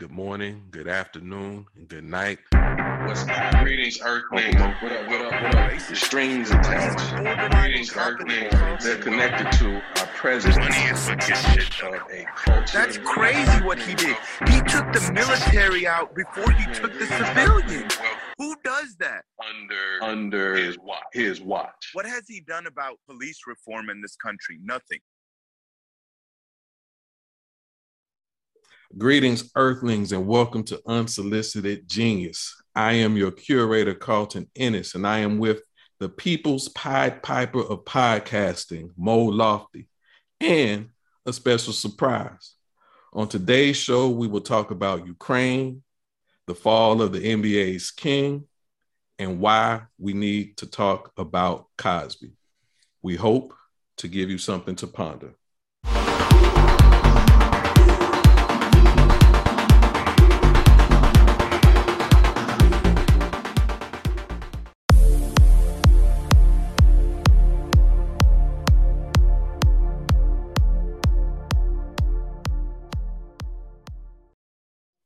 good morning, good afternoon, and good night. What's up? Greetings, Earthlings. What up, what up, what up? The strings attached. Greetings, Earthlings. They're connected to our present of a culture. That's crazy what he did. He took the military out before he took the civilians. Who does that? under under his watch. His watch. What has he done about police reform in this country? Nothing. Greetings, Earthlings, and welcome to Unsolicited Genius. I am your curator, Carlton Ennis, and I am with the People's Pied Piper of Podcasting, Mo Lofty, and a special surprise. On today's show, we will talk about Ukraine, the fall of the NBA's king, and why we need to talk about Cosby. We hope to give you something to ponder.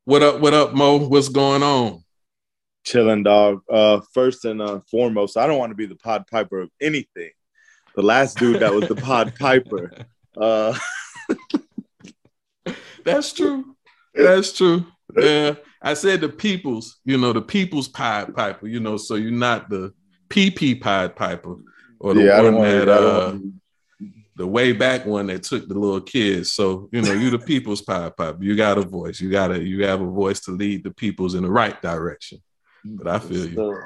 What up, what up, Mo? What's going on? Chilling, dog. Uh, first and uh, foremost, I don't want to be the Pod Piper of anything. The last dude that was the Pod Piper. Uh, That's true. That's true. Yeah. I said the people's, you know, the people's Pod Piper, you know, so you're not the PP Pod Piper or the yeah, I don't one that uh the way back one that took the little kids. So, you know, you the people's Pied pop. You got a voice. You gotta you have a voice to lead the peoples in the right direction. But I feel you.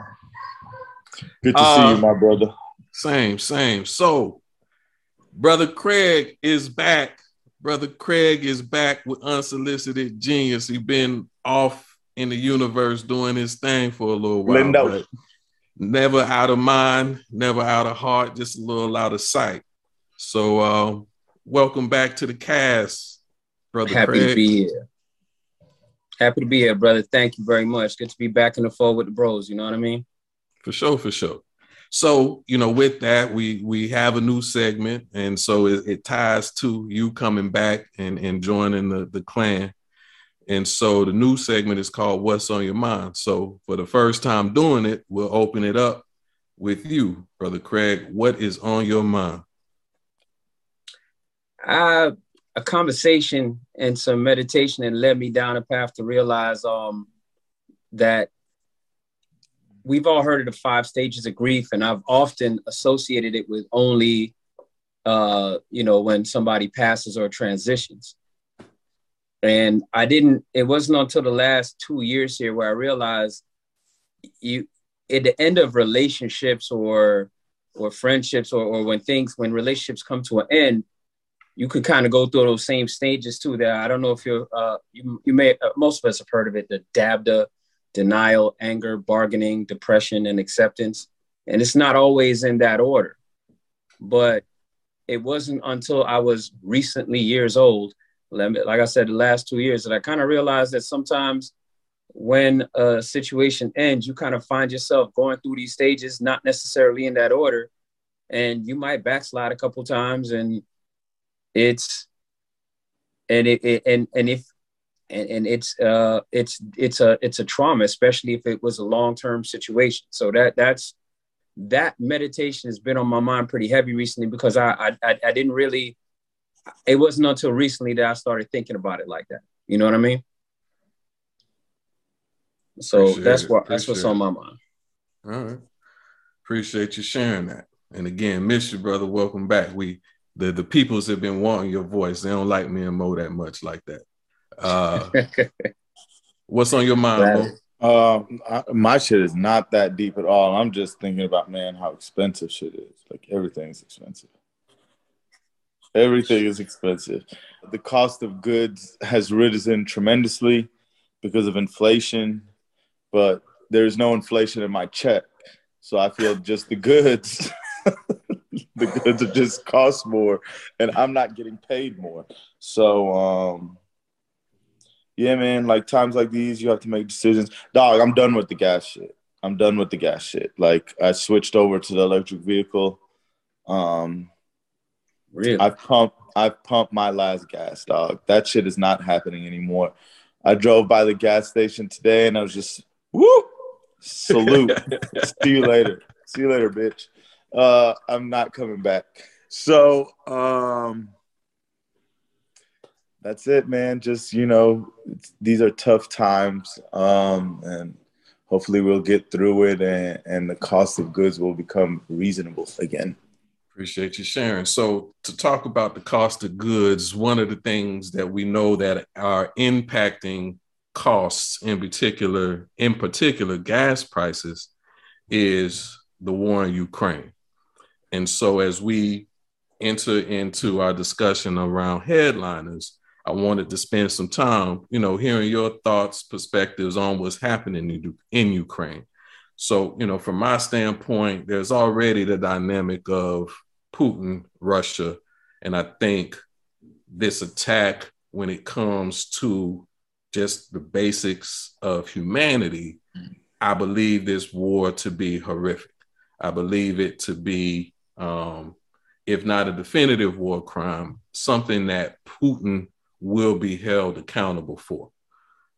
Good to Uh, see you, my brother. Same, same. So, brother Craig is back. Brother Craig is back with unsolicited genius. He's been off in the universe doing his thing for a little while. Never out of mind, never out of heart, just a little out of sight. So, uh, welcome back to the cast, brother Happy Craig. to be here. Happy to be here, brother. Thank you very much. Good to be back in the fold with the bros. You know what I mean? For sure, for sure. So, you know, with that, we we have a new segment, and so it, it ties to you coming back and, and joining the, the clan. And so the new segment is called What's on Your Mind. So for the first time doing it, we'll open it up with you, Brother Craig. What is on your mind? A conversation and some meditation that led me down a path to realize um, that we've all heard of the five stages of grief, and I've often associated it with only, uh, you know, when somebody passes or transitions. And I didn't. It wasn't until the last two years here where I realized you, at the end of relationships or or friendships or, or when things when relationships come to an end you can kind of go through those same stages too. That I don't know if you're, uh, you, you may, uh, most of us have heard of it, the DABDA, denial, anger, bargaining, depression, and acceptance. And it's not always in that order. But it wasn't until I was recently years old, like I said, the last two years, that I kind of realized that sometimes when a situation ends, you kind of find yourself going through these stages, not necessarily in that order. And you might backslide a couple times and it's and it, it and and if and, and it's uh it's it's a it's a trauma especially if it was a long-term situation so that that's that meditation has been on my mind pretty heavy recently because I, I I I didn't really it wasn't until recently that I started thinking about it like that you know what I mean so Appreciate that's what that's what's on my mind All right. Appreciate you sharing that. And again, miss you, brother. Welcome back. We the the peoples have been wanting your voice. They don't like me and Mo that much like that. Uh what's on your mind, Mo? Uh, I, my shit is not that deep at all. I'm just thinking about, man, how expensive shit is. Like everything's expensive. Everything is expensive. The cost of goods has risen tremendously because of inflation, but there's no inflation in my check. So I feel just the goods, the goods are just cost more, and I'm not getting paid more. So, um, yeah, man, like times like these, you have to make decisions. Dog, I'm done with the gas shit. I'm done with the gas shit. Like I switched over to the electric vehicle. Um, really I've pumped I've pumped my last gas, dog. That shit is not happening anymore. I drove by the gas station today and I was just whoop salute. See you later. See you later, bitch. Uh, I'm not coming back. So um, that's it, man. Just you know, these are tough times, um, and hopefully we'll get through it, and, and the cost of goods will become reasonable again. Appreciate you sharing. So, to talk about the cost of goods, one of the things that we know that are impacting costs, in particular, in particular, gas prices, is the war in Ukraine. And so, as we enter into our discussion around headliners, I wanted to spend some time, you know, hearing your thoughts, perspectives on what's happening in, in Ukraine. So, you know, from my standpoint, there's already the dynamic of Putin, Russia. And I think this attack, when it comes to just the basics of humanity, mm. I believe this war to be horrific. I believe it to be, um, if not a definitive war crime, something that Putin will be held accountable for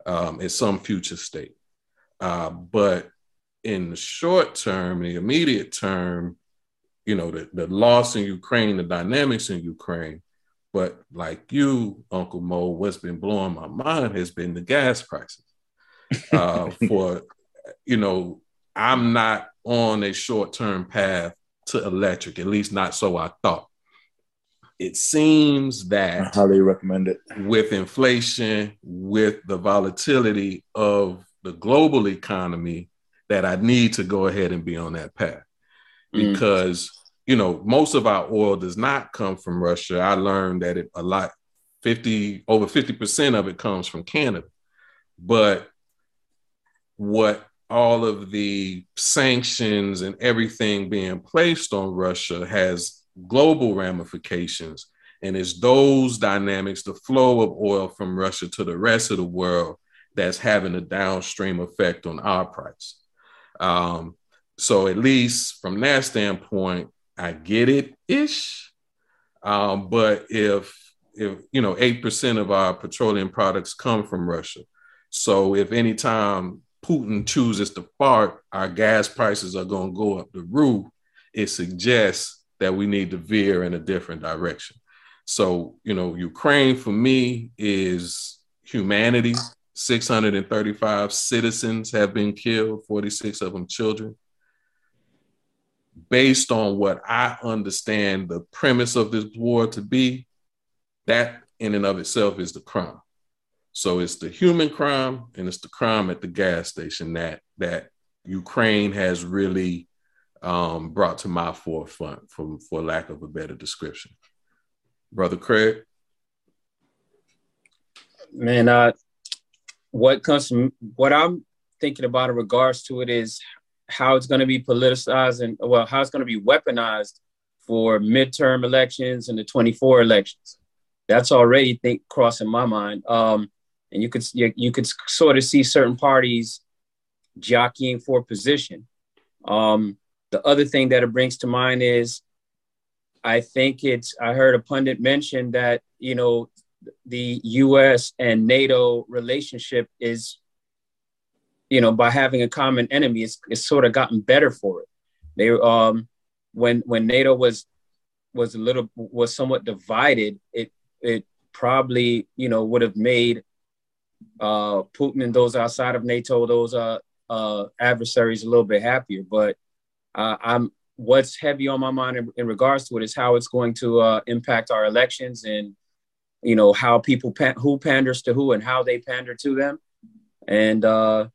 um, at some future state. Uh, but in the short term, the immediate term, you know, the, the loss in Ukraine, the dynamics in Ukraine. But like you, Uncle Mo, what's been blowing my mind has been the gas prices. Uh, for, you know, I'm not on a short term path to electric, at least not so I thought. It seems that I highly recommend it. With inflation, with the volatility of the global economy, that I need to go ahead and be on that path. Mm. Because you know, most of our oil does not come from Russia. I learned that it a lot, 50 over 50% of it comes from Canada. But what all of the sanctions and everything being placed on Russia has global ramifications. And it's those dynamics, the flow of oil from Russia to the rest of the world, that's having a downstream effect on our price. Um, so, at least from that standpoint, I get it ish. Um, but if if you know eight percent of our petroleum products come from Russia, so if anytime Putin chooses to fart, our gas prices are going to go up the roof. It suggests that we need to veer in a different direction. So you know, Ukraine for me is humanity. 635 citizens have been killed, 46 of them children based on what I understand the premise of this war to be, that in and of itself is the crime. So it's the human crime and it's the crime at the gas station that that Ukraine has really um, brought to my forefront, for, for lack of a better description. Brother Craig. Man, uh, what comes from what I'm thinking about in regards to it is how it's going to be politicized and well, how it's going to be weaponized for midterm elections and the 24 elections. That's already think crossing my mind. Um, and you could you, you could sort of see certain parties jockeying for position. Um, the other thing that it brings to mind is, I think it's I heard a pundit mention that you know the U.S. and NATO relationship is you know, by having a common enemy, it's, it's sort of gotten better for it. They um when when NATO was was a little was somewhat divided, it it probably you know would have made uh, Putin and those outside of NATO, those uh, uh, adversaries, a little bit happier. But uh, I'm what's heavy on my mind in, in, regards to it is how it's going to uh, impact our elections and you know how people pan- who panders to who and how they pander to them, and uh,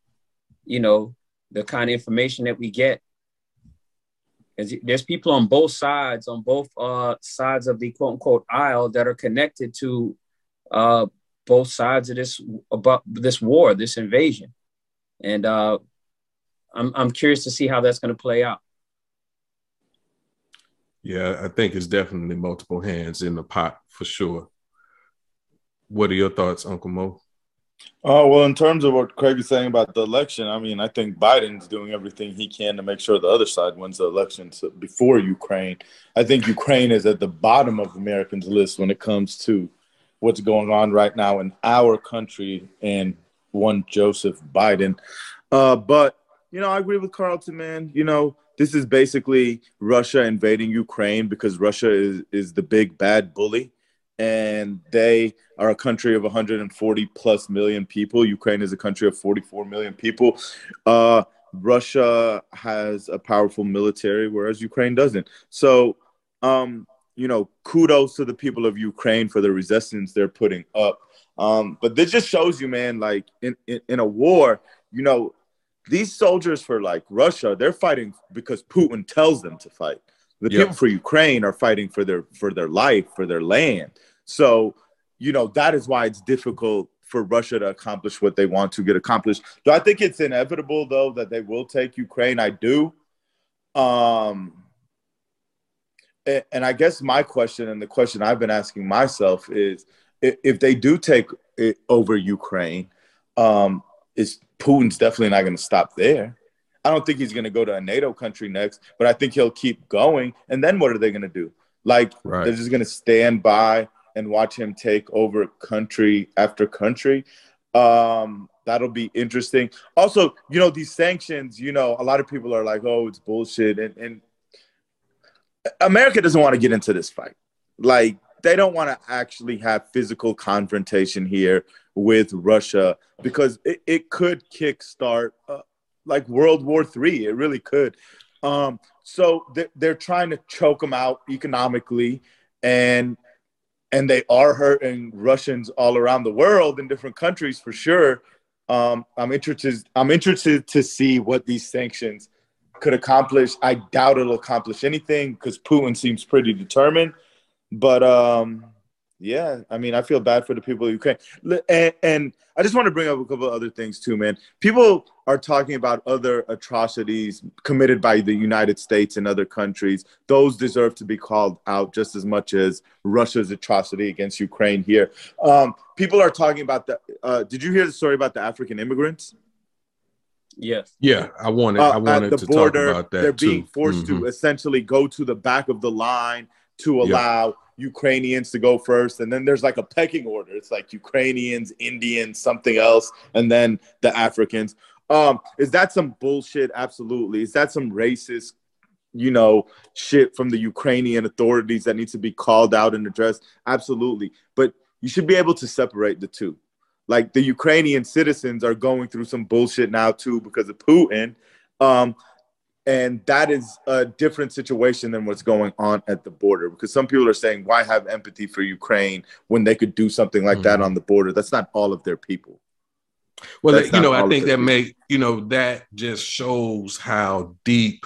you know, the kind of information that we get. There's people on both sides, on both uh, sides of the quote unquote aisle that are connected to uh, both sides of this about this war, this invasion, and uh, I'm I'm curious to see how that's going to play out. Yeah, I think it's definitely multiple hands in the pot for sure. What are your thoughts, Uncle Mo? Oh, well, in terms of what Craig is saying about the election, I mean, I think Biden's doing everything he can to make sure the other side wins the election before Ukraine. I think Ukraine is at the bottom of Americans' list when it comes to what's going on right now in our country and one Joseph Biden. Uh, but you know, I agree with Carlton, man. You know, this is basically Russia invading Ukraine because Russia is is the big bad bully, and they are a country of 140 plus million people. Ukraine is a country of 44 million people. Uh, Russia has a powerful military, whereas Ukraine doesn't. So, um, you know, kudos to the people of Ukraine for the resistance they're putting up. Um, but this just shows you, man, like in, in, in a war, you know, these soldiers for like Russia, they're fighting because Putin tells them to fight. The people for Ukraine are fighting for their for their life, for their land. So, you know, that is why it's difficult for Russia to accomplish what they want to get accomplished. Do I think it's inevitable though that they will take Ukraine? I do. Um and I guess my question and the question I've been asking myself is if they do take it over Ukraine, um, is Putin's definitely not going to stop there. I don't think he's going to go to a NATO country next, but I think he'll keep going. And then what are they going to do? Like right. they're just going to stand by and watch him take over country after country. Um, that'll be interesting. Also, you know, these sanctions, you know, a lot of people are like, oh, it's bullshit. And, and America doesn't want to get into this fight. Like, they don't want to actually have physical confrontation here with Russia because it, it could kickstart uh, like World War Three. It really could. Um, so they're, they're trying to choke them out economically, and and they are hurting Russians all around the world in different countries for sure. Um, I'm interested. I'm interested to see what these sanctions could accomplish. I doubt it'll accomplish anything because Putin seems pretty determined. But um, yeah, I mean, I feel bad for the people of Ukraine. And, and, I just want to bring up a couple other things too, man. People are talking about other atrocities committed by the United States and other countries. Those deserve to be called out just as much as Russia's atrocity against Ukraine here. Um, people are talking about the. Uh, did you hear the story about the African immigrants? Yes. Yeah, I wanted. Uh, I wanted the to border, talk about that. They're too. being forced mm-hmm. to essentially go to the back of the line to allow. Yep Ukrainians to go first, and then there's like a pecking order. It's like Ukrainians, Indians, something else, and then the Africans. Um, is that some bullshit? Absolutely. Is that some racist, you know, shit from the Ukrainian authorities that needs to be called out and addressed? Absolutely. But you should be able to separate the two. Like the Ukrainian citizens are going through some bullshit now too because of Putin. Um, and that is a different situation than what's going on at the border because some people are saying why have empathy for ukraine when they could do something like mm-hmm. that on the border that's not all of their people well you know i think that make you know that just shows how deep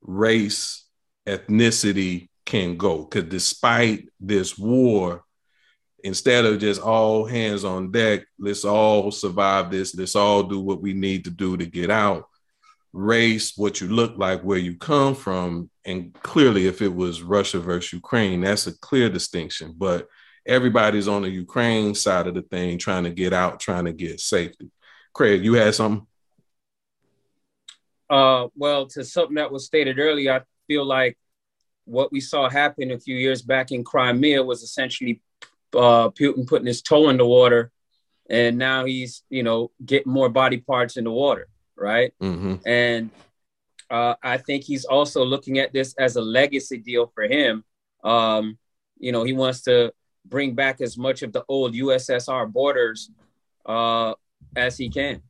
race ethnicity can go because despite this war instead of just all hands on deck let's all survive this let's all do what we need to do to get out race, what you look like, where you come from. And clearly, if it was Russia versus Ukraine, that's a clear distinction. But everybody's on the Ukraine side of the thing, trying to get out, trying to get safety. Craig, you had something? Uh, well, to something that was stated earlier, I feel like what we saw happen a few years back in Crimea was essentially uh, Putin putting his toe in the water, and now he's you know getting more body parts in the water right? Mm-hmm. And uh, I think he's also looking at this as a legacy deal for him. Um, you know, he wants to bring back as much of the old USSR borders uh, as he can.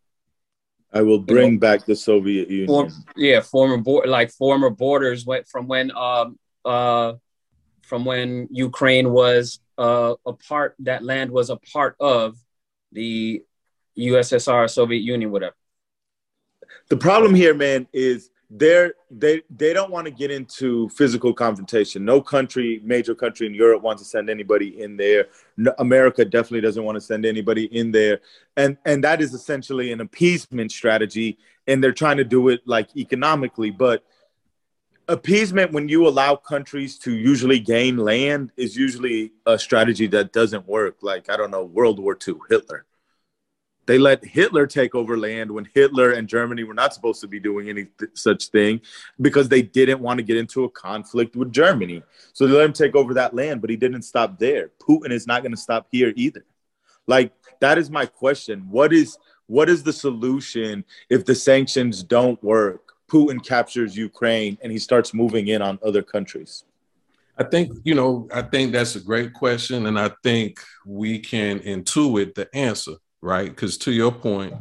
I will bring you know, back the Soviet Union. Yeah, former board like former borders went from when um, uh, from when Ukraine was uh, a part that land was a part of the USSR, Soviet Union, whatever the problem here, man, is they're they they don't want to get into physical confrontation. No country, major country in Europe wants to send anybody in there. No, America definitely doesn't want to send anybody in there, and and that is essentially an appeasement strategy. And they're trying to do it like economically, but appeasement when you allow countries to usually gain land is usually a strategy that doesn't work. Like I don't know, World War II, Hitler They let Hitler take over land when Hitler and Germany were not supposed to be doing any th- such thing because they didn't want to get into a conflict with Germany. So they let him take over that land, but he didn't stop there. Putin is not going to stop here either. Like that is my question. What is what is the solution if the sanctions don't work? Putin captures Ukraine and he starts moving in on other countries. I think, you know, I think that's a great question. And I think we can intuit the answer, right? Because to your point,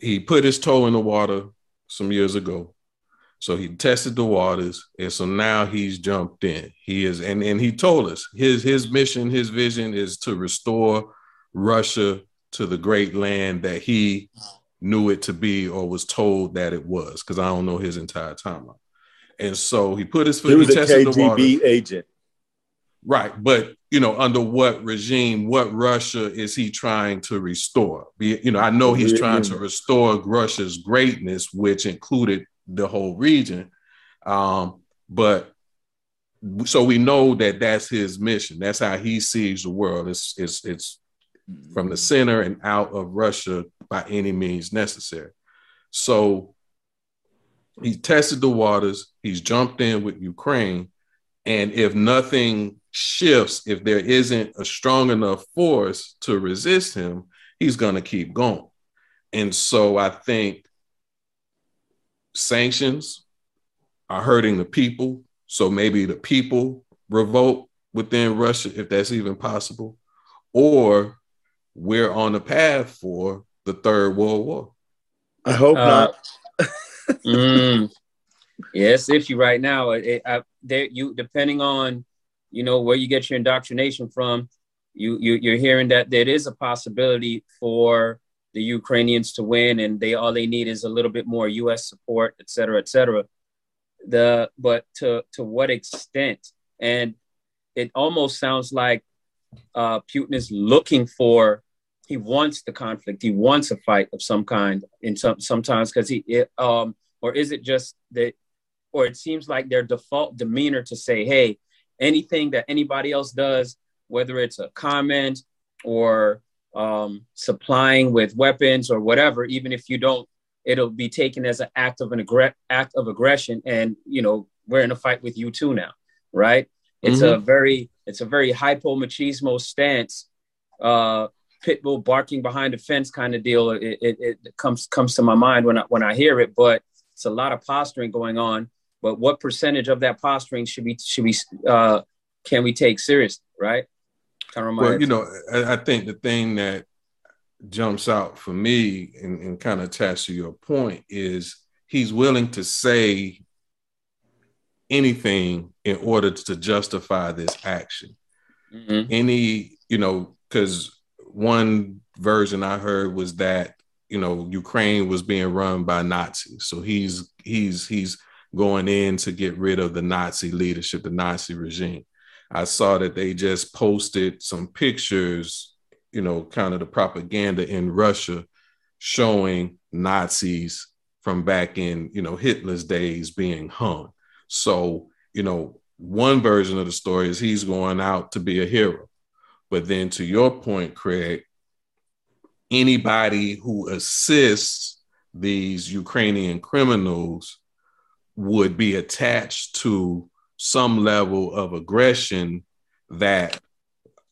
he put his toe in the water some years ago. So he tested the waters. And so now he's jumped in. He is, and, and he told us his his mission, his vision is to restore Russia to the great land that he knew it to be or was told that it was, because I don't know his entire timeline. And so he put his foot. He was he a KGB agent, right? But you know, under what regime, what Russia is he trying to restore? Be you know, I know he's trying to restore Russia's greatness, which included the whole region. Um, but so we know that that's his mission. That's how he sees the world. It's it's it's from the center and out of Russia by any means necessary. So he tested the waters, he's jumped in with Ukraine. And if nothing shifts, if there isn't a strong enough force to resist him, he's going to keep going. And so I think sanctions are hurting the people. So maybe the people revolt within Russia, if that's even possible, or we're on the path for the third world war. I hope uh, not. mm, yes, issue right now. It, I, there, you depending on you know where you get your indoctrination from, you, you you're hearing that there is a possibility for the Ukrainians to win, and they all they need is a little bit more U.S. support, et cetera, et cetera. The but to to what extent? And it almost sounds like uh, Putin is looking for he wants the conflict. He wants a fight of some kind. In some sometimes because he it, um or is it just that or it seems like their default demeanor to say, hey, anything that anybody else does, whether it's a comment or um, supplying with weapons or whatever, even if you don't, it'll be taken as an act of an aggr- act of aggression. And you know, we're in a fight with you too now, right? It's mm-hmm. a very it's a very hypo machismo stance uh, pit bull barking behind a fence kind of deal. It, it, it, comes comes to my mind when I when I hear it, but it's a lot of posturing going on. But what percentage of that posturing should we should we uh, can we take seriously, right? Kind of well, you know, I, I, think the thing that jumps out for me and, and kind of attached to your point is he's willing to say anything in order to justify this action. Mm-hmm. Any, you know, because one version I heard was that you know Ukraine was being run by Nazis, so he's he's he's going in to get rid of the Nazi leadership, the Nazi regime. I saw that they just posted some pictures, you know, kind of the propaganda in Russia showing Nazis from back in, you know, Hitler's days being hung. So, you know, one version of the story is he's going out to be a hero. But then to your point, Craig, anybody who assists these Ukrainian criminals would be attached to some level of aggression that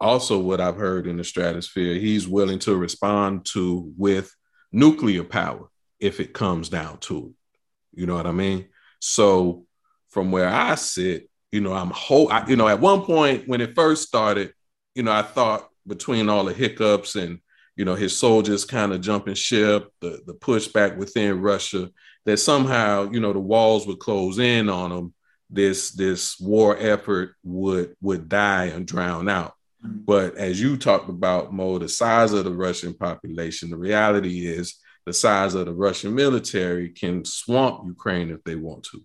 also what I've heard in the stratosphere, he's willing to respond to with nuclear power if it comes down to it. You know what I mean? So from where I sit, you know, I'm whole, I, you know, at one point when it first started, you know, I thought between all the hiccups and you know his soldiers kind of jumping ship, the the pushback within Russia, that somehow you know the walls would close in on them. This this war effort would would die and drown out. Mm-hmm. But as you talked about, Mo, the size of the Russian population, the reality is the size of the Russian military can swamp Ukraine if they want to.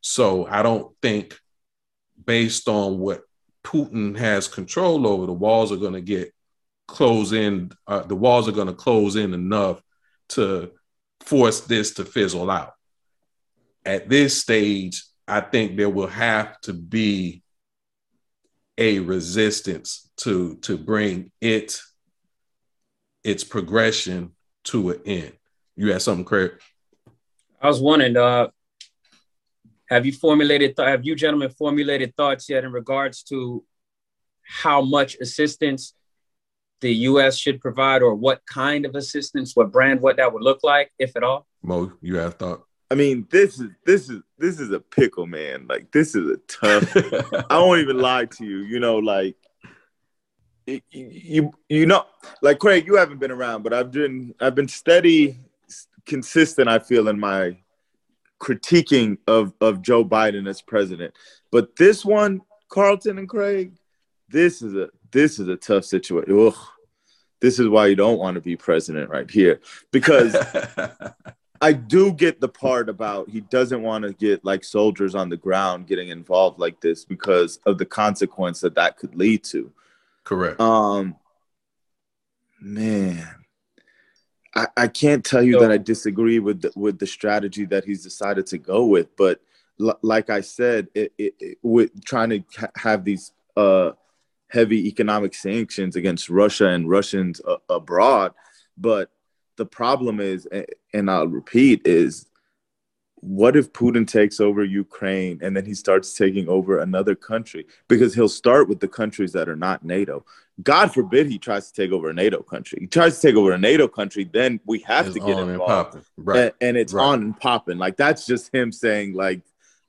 So I don't think, based on what Putin has control over, the walls are going to get close in. Uh, the walls are going to close in enough to force this to fizzle out. At this stage, I think there will have to be a resistance to to bring it its progression to an end. You had something, Craig? I was wondering, uh, have you formulated, th- have you gentlemen formulated thoughts yet in regards to how much assistance the U.S. should provide, or what kind of assistance, what brand, what that would look like, if at all? Mo, you have thought? I mean, this is this is this is a pickle, man. Like this is a tough. I won't even lie to you. You know, like you, you you know, like Craig, you haven't been around, but I've been I've been steady, consistent. I feel in my critiquing of of Joe Biden as president, but this one, Carlton and Craig, this is a this is a tough situation. Ugh. This is why you don't want to be president right here because I do get the part about he doesn't want to get like soldiers on the ground getting involved like this because of the consequence that that could lead to. Correct. Um, man, I, I can't tell you that I disagree with the, with the strategy that he's decided to go with, but l- like I said, it, it, it, with trying to ha- have these uh, heavy economic sanctions against Russia and Russians uh, abroad, but the problem is, and I'll repeat, is what if Putin takes over Ukraine and then he starts taking over another country? Because he'll start with the countries that are not NATO. God forbid he tries to take over a NATO country. He tries to take over a NATO country, then we have It's to get on and involved. popping. Right. And, and it's Right. on and popping. Like that's just him saying, like,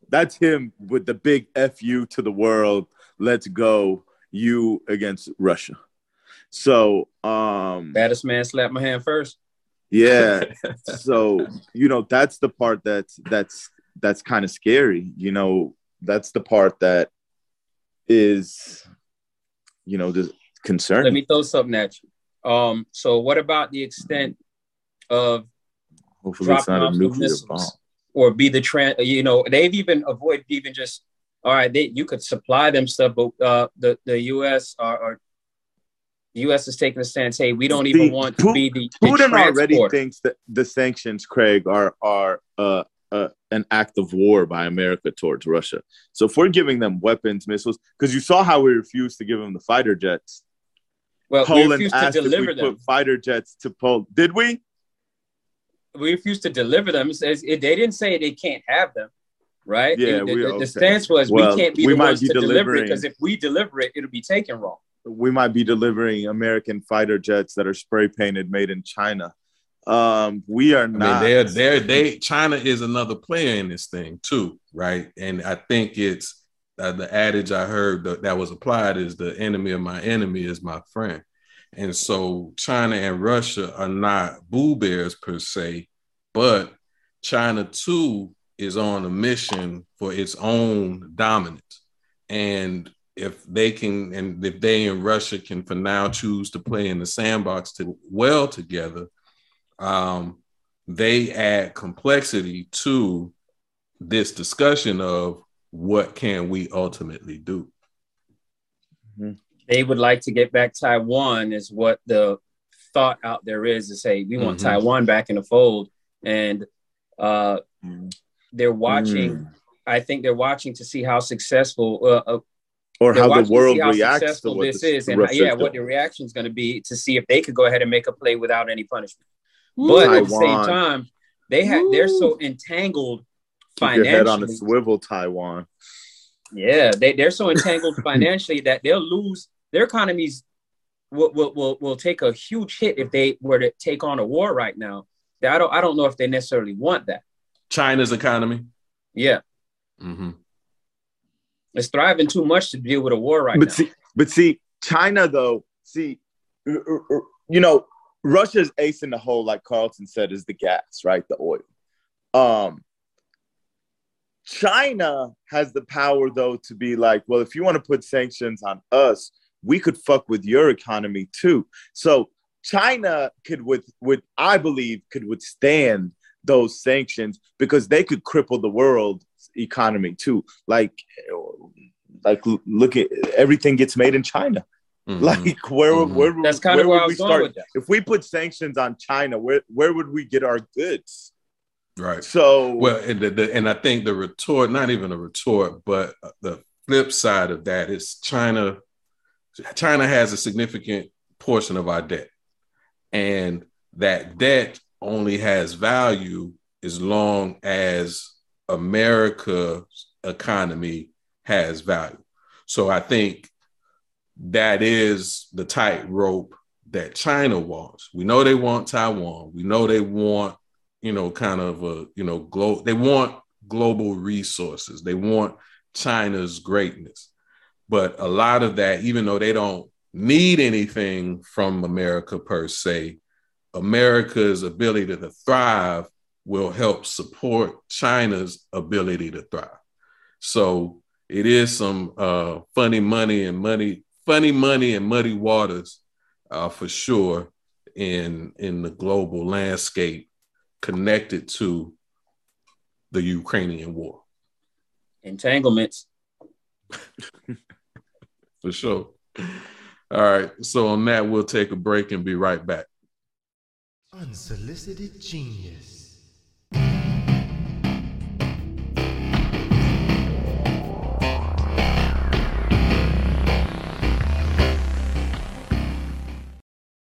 that's him with the big FU to the world. Let's go, you against Russia. So um Baddest man slapped my hand first. Yeah so you know that's the part that's that's that's kind of scary you know that's the part that is you know the concerning. Let me throw something at you. Um, so what about the extent of hopefully it's dropping not a off the nuclear missiles bomb or be the trend? You know, they've even avoided even just all right. They you could supply them stuff, but uh, the the U.S. are, are the U.S. is taking a stance. Hey, we don't even See, want to Pu- be the, the Putin already thinks that the sanctions Craig are are uh, uh, an act of war by America towards Russia so if we're giving them weapons missiles because you saw how we refused to give them the fighter jets Well, we Poland refuse to asked if deliver we them. put fighter jets to Poland did we we refuse to deliver them. It it, they didn't say they can't have them, right? Yeah, the, we- the- the stance was Well, we can't be we the might ones be to deliver it because if we deliver it, it'll be taken wrong. We might be delivering American fighter jets that are spray painted made in China. Um, we are I mean, not. they're they're they China is another player in this thing too, right? And I think it's uh, the adage I heard that, that was applied is the enemy of my enemy is my friend. And so China and Russia are not boo bears per se, but China too is on a mission for its own dominance. And if they can, and if they and Russia can for now choose to play in the sandbox to well together, um, they add complexity to this discussion of what can we ultimately do. They would like to get back Taiwan, is what the thought out there is to say we want Mhm. Taiwan back in the fold, and uh, Mm. they're watching. Mm. I think they're watching to see how successful uh, uh, or they're how the world see how reacts to what this is, the and Russia yeah, what the reaction is going to be to see if they could go ahead and make a play without any punishment. But at the same time, they have they're so entangled Keep your head on a swivel, Taiwan. Yeah, they they're so entangled financially that they'll lose their economies. Will, will will will take a huge hit if they were to take on a war right now. I don't I don't know if they necessarily want that. China's economy. Yeah, Mm-hmm. It's thriving too much to deal with a war right but now. see, but see, China though, see, uh, uh, uh, you know, Russia's ace in the hole, like Carlton said, is the gas, right? The oil. Um, China has the power though to be like, well, if you want to put sanctions on us, we could fuck with your economy too. So China could with with I believe could withstand those sanctions because they could cripple the world economy too. Like like look at everything gets made in China. Mhm. Like where Mhm. where That's kind of where where would was we going start? that. If we put sanctions on China, where where would we get our goods? right. So Well, and, the, the, and I think the retort, not even a retort, but the flip side of that is China. China has a significant portion of our debt, And that debt only has value as long as America's economy has value. So I think that is the tightrope that China wants. We know they want Taiwan. We know they want, you know, kind of a, you know, glo- they want global resources. They want China's greatness. But a lot of that, even though they don't need anything from America per se, America's ability to thrive will help support China's ability to thrive. So it is some uh, funny money and money, funny money and muddy waters uh, for sure in in the global landscape connected to the Ukrainian war. Entanglements. for sure. All right. So on that, we'll take a break and be right back. Unsolicited genius.